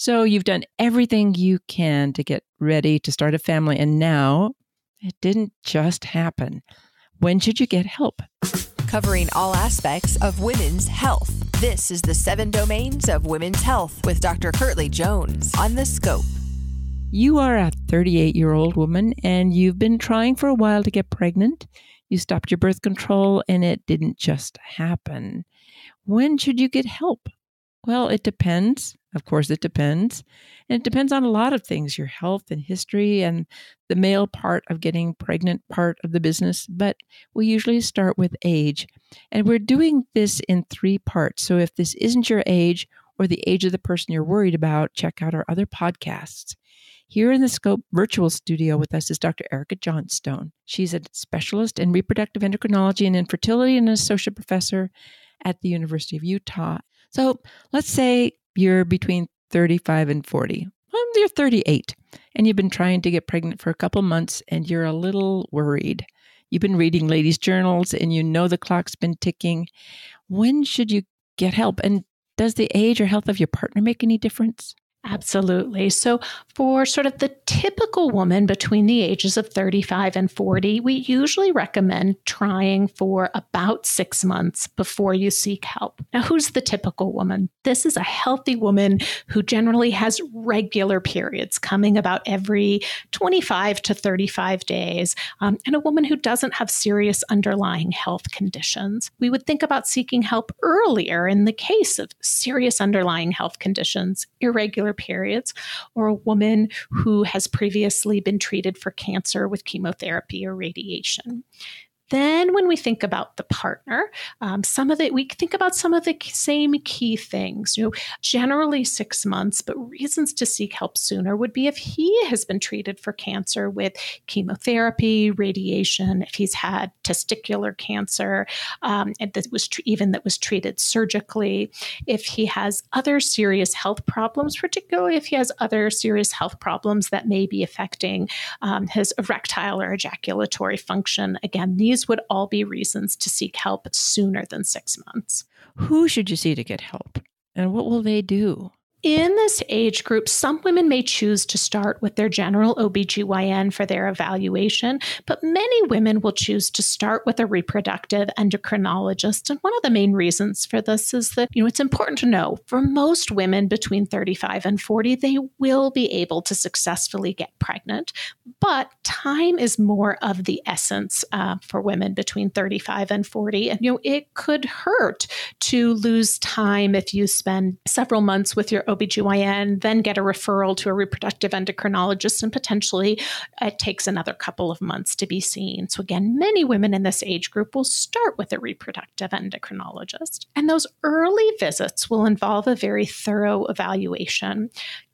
So you've done everything you can to get ready to start a family, and now it didn't just happen. When should you get help? Covering all aspects of women's health. This is the seven domains of women's health with Dr. Kirtly Jones on the scope. You are a 38 year old woman and you've been trying for a while to get pregnant. You stopped your birth control and it didn't just happen. When should you get help? Well, it depends. Of course, it depends. And it depends on a lot of things your health and history and the male part of getting pregnant part of the business. But we usually start with age. And we're doing this in three parts. So if this isn't your age or the age of the person you're worried about, check out our other podcasts. Here in the Scope virtual studio with us is Dr. Erica Johnstone. She's a specialist in reproductive endocrinology and infertility and an associate professor at the University of Utah. So let's say you're between 35 and 40. Well, you're 38 and you've been trying to get pregnant for a couple months and you're a little worried. You've been reading ladies' journals and you know the clock's been ticking. When should you get help? And does the age or health of your partner make any difference? Absolutely. So, for sort of the typical woman between the ages of 35 and 40, we usually recommend trying for about six months before you seek help. Now, who's the typical woman? This is a healthy woman who generally has regular periods coming about every 25 to 35 days, um, and a woman who doesn't have serious underlying health conditions. We would think about seeking help earlier in the case of serious underlying health conditions, irregular periods, or a woman who has previously been treated for cancer with chemotherapy or radiation. Then, when we think about the partner, um, some of the we think about some of the same key things. You know, generally six months, but reasons to seek help sooner would be if he has been treated for cancer with chemotherapy, radiation, if he's had testicular cancer, um, and that was tr- even that was treated surgically, if he has other serious health problems, particularly if he has other serious health problems that may be affecting um, his erectile or ejaculatory function. Again, these these would all be reasons to seek help sooner than six months. Who should you see to get help? And what will they do? In this age group, some women may choose to start with their general OBGYN for their evaluation, but many women will choose to start with a reproductive endocrinologist. And one of the main reasons for this is that, you know, it's important to know for most women between 35 and 40, they will be able to successfully get pregnant, but time is more of the essence uh, for women between 35 and 40. And, you know, it could hurt to lose time if you spend several months with your OBGYN, then get a referral to a reproductive endocrinologist, and potentially it takes another couple of months to be seen. So, again, many women in this age group will start with a reproductive endocrinologist. And those early visits will involve a very thorough evaluation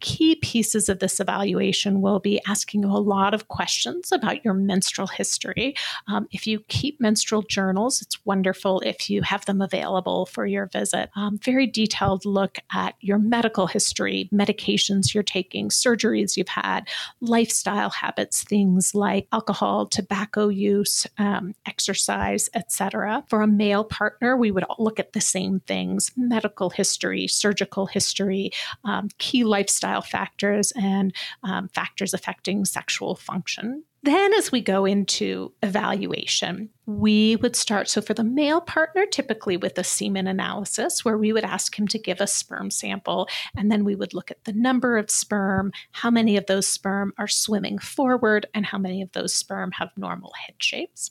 key pieces of this evaluation will be asking you a lot of questions about your menstrual history. Um, if you keep menstrual journals, it's wonderful if you have them available for your visit. Um, very detailed look at your medical history, medications you're taking, surgeries you've had, lifestyle habits, things like alcohol, tobacco use, um, exercise, etc. For a male partner, we would look at the same things: medical history, surgical history, um, key lifestyle lifestyle factors and um, factors affecting sexual function. Then, as we go into evaluation, we would start. So, for the male partner, typically with a semen analysis, where we would ask him to give a sperm sample, and then we would look at the number of sperm, how many of those sperm are swimming forward, and how many of those sperm have normal head shapes.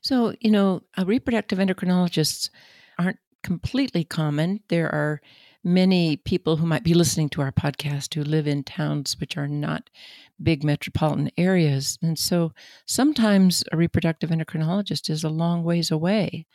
So, you know, reproductive endocrinologists aren't completely common. There are many people who might be listening to our podcast who live in towns which are not big metropolitan areas. And so sometimes a reproductive endocrinologist is a long ways away.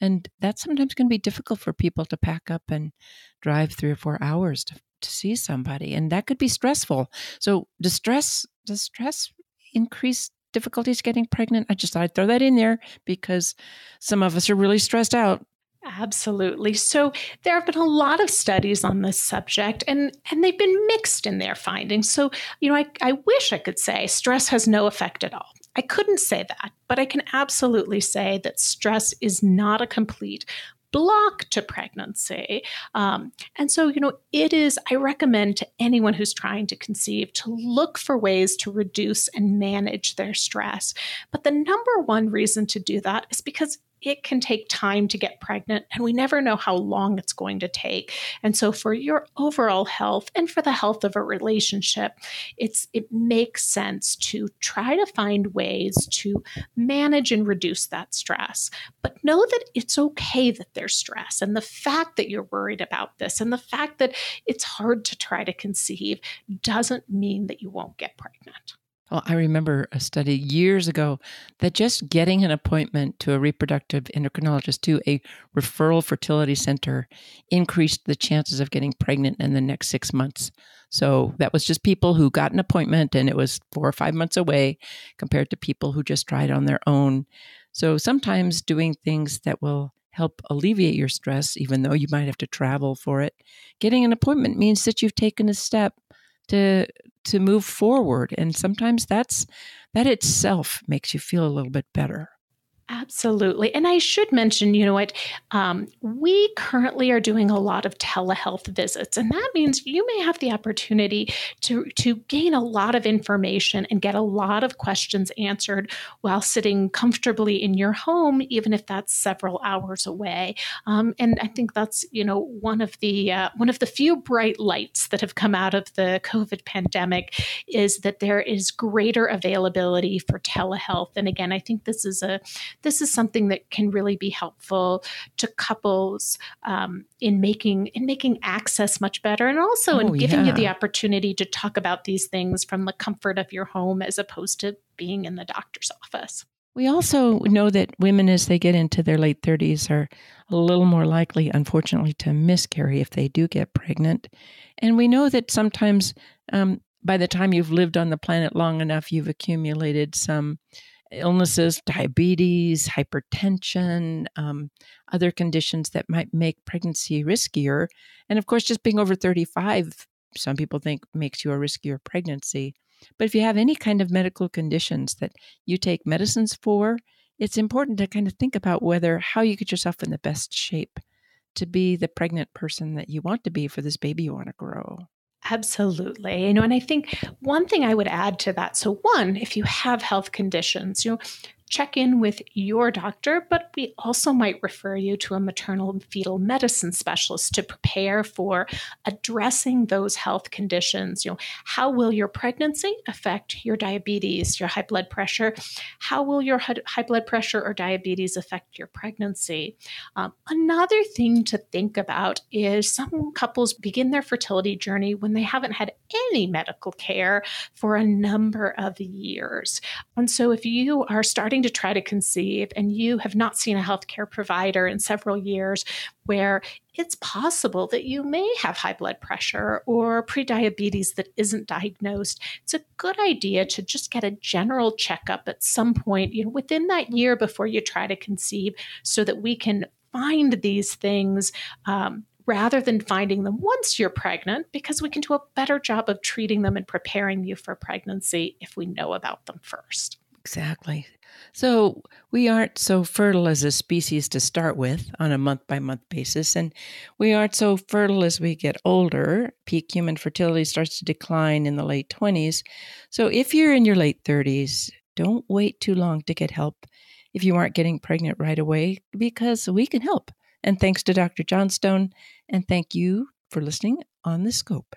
And that's sometimes going to be difficult for people to pack up and drive three or four hours to, to see somebody. And that could be stressful. So does stress, does stress increase difficulties getting pregnant? I just thought I'd throw that in there because some of us are really stressed out Absolutely. So there have been a lot of studies on this subject and, and they've been mixed in their findings. So, you know, I, I wish I could say stress has no effect at all. I couldn't say that, but I can absolutely say that stress is not a complete block to pregnancy. Um, and so, you know, it is, I recommend to anyone who's trying to conceive to look for ways to reduce and manage their stress. But the number one reason to do that is because it can take time to get pregnant and we never know how long it's going to take. And so for your overall health and for the health of a relationship it's it makes sense to try to find ways to manage and reduce that stress. But know that it's okay that there's stress and the fact that you're worried about this and the fact that it's hard to try to conceive doesn't mean that you won't get pregnant well, I remember a study years ago that just getting an appointment to a reproductive endocrinologist to a referral fertility center increased the chances of getting pregnant in the next six months. So that was just people who got an appointment and it was four or five months away compared to people who just tried on their own. So sometimes doing things that will help alleviate your stress, even though you might have to travel for it, getting an appointment means that you've taken a step to to move forward. And sometimes that's that itself makes you feel a little bit better Absolutely. And I should mention, you know what, um, we currently are doing a lot of telehealth visits. And that means you may have the opportunity to, to gain a lot of information and get a lot of questions answered while sitting comfortably in your home, even if that's several hours away. Um, and I think that's, you know, one of the uh, one of the few bright lights that have come out of the COVID pandemic is that there is greater availability for telehealth. And again, I think this is a this is something that can really be helpful to couples um, in making in making access much better, and also oh, in giving yeah. you the opportunity to talk about these things from the comfort of your home as opposed to being in the doctor's office. We also know that women, as they get into their late 30s, are a little more likely, unfortunately, to miscarry if they do get pregnant. And we know that sometimes um, by the time you've lived on the planet long enough, you've accumulated some illnesses, diabetes, hypertension, um, other conditions that might make pregnancy riskier. And of course, just being over 35, some people think makes you a riskier pregnancy. But if you have any kind of medical conditions that you take medicines for, it's important to kind of think about whether how you get yourself in the best shape to be the pregnant person that you want to be for this baby you want to grow. Absolutely. You know, and I think one thing I would add to that so, one, if you have health conditions, you know, check in with your doctor, but we also might refer you to a maternal and fetal medicine specialist to prepare for addressing those health conditions. You know, how will your pregnancy affect your diabetes, your high blood pressure? How will your high blood pressure or diabetes affect your pregnancy? Um, another thing to think about is some couples begin their fertility journey when they haven't had any medical care for a number of years. And so if you are starting to try to conceive and you have not seen a healthcare provider in several years, where it's possible that you may have high blood pressure or prediabetes that isn't diagnosed, it's a good idea to just get a general checkup at some point, you know, within that year before you try to conceive, so that we can find these things um, rather than finding them once you're pregnant, because we can do a better job of treating them and preparing you for pregnancy if we know about them first. Exactly. So we aren't so fertile as a species to start with on a month by month basis, and we aren't so fertile as we get older. Peak human fertility starts to decline in the late 20s. So if you're in your late 30s, don't wait too long to get help if you aren't getting pregnant right away, because we can help. And thanks to Dr. Johnstone, and thank you for listening on the scope.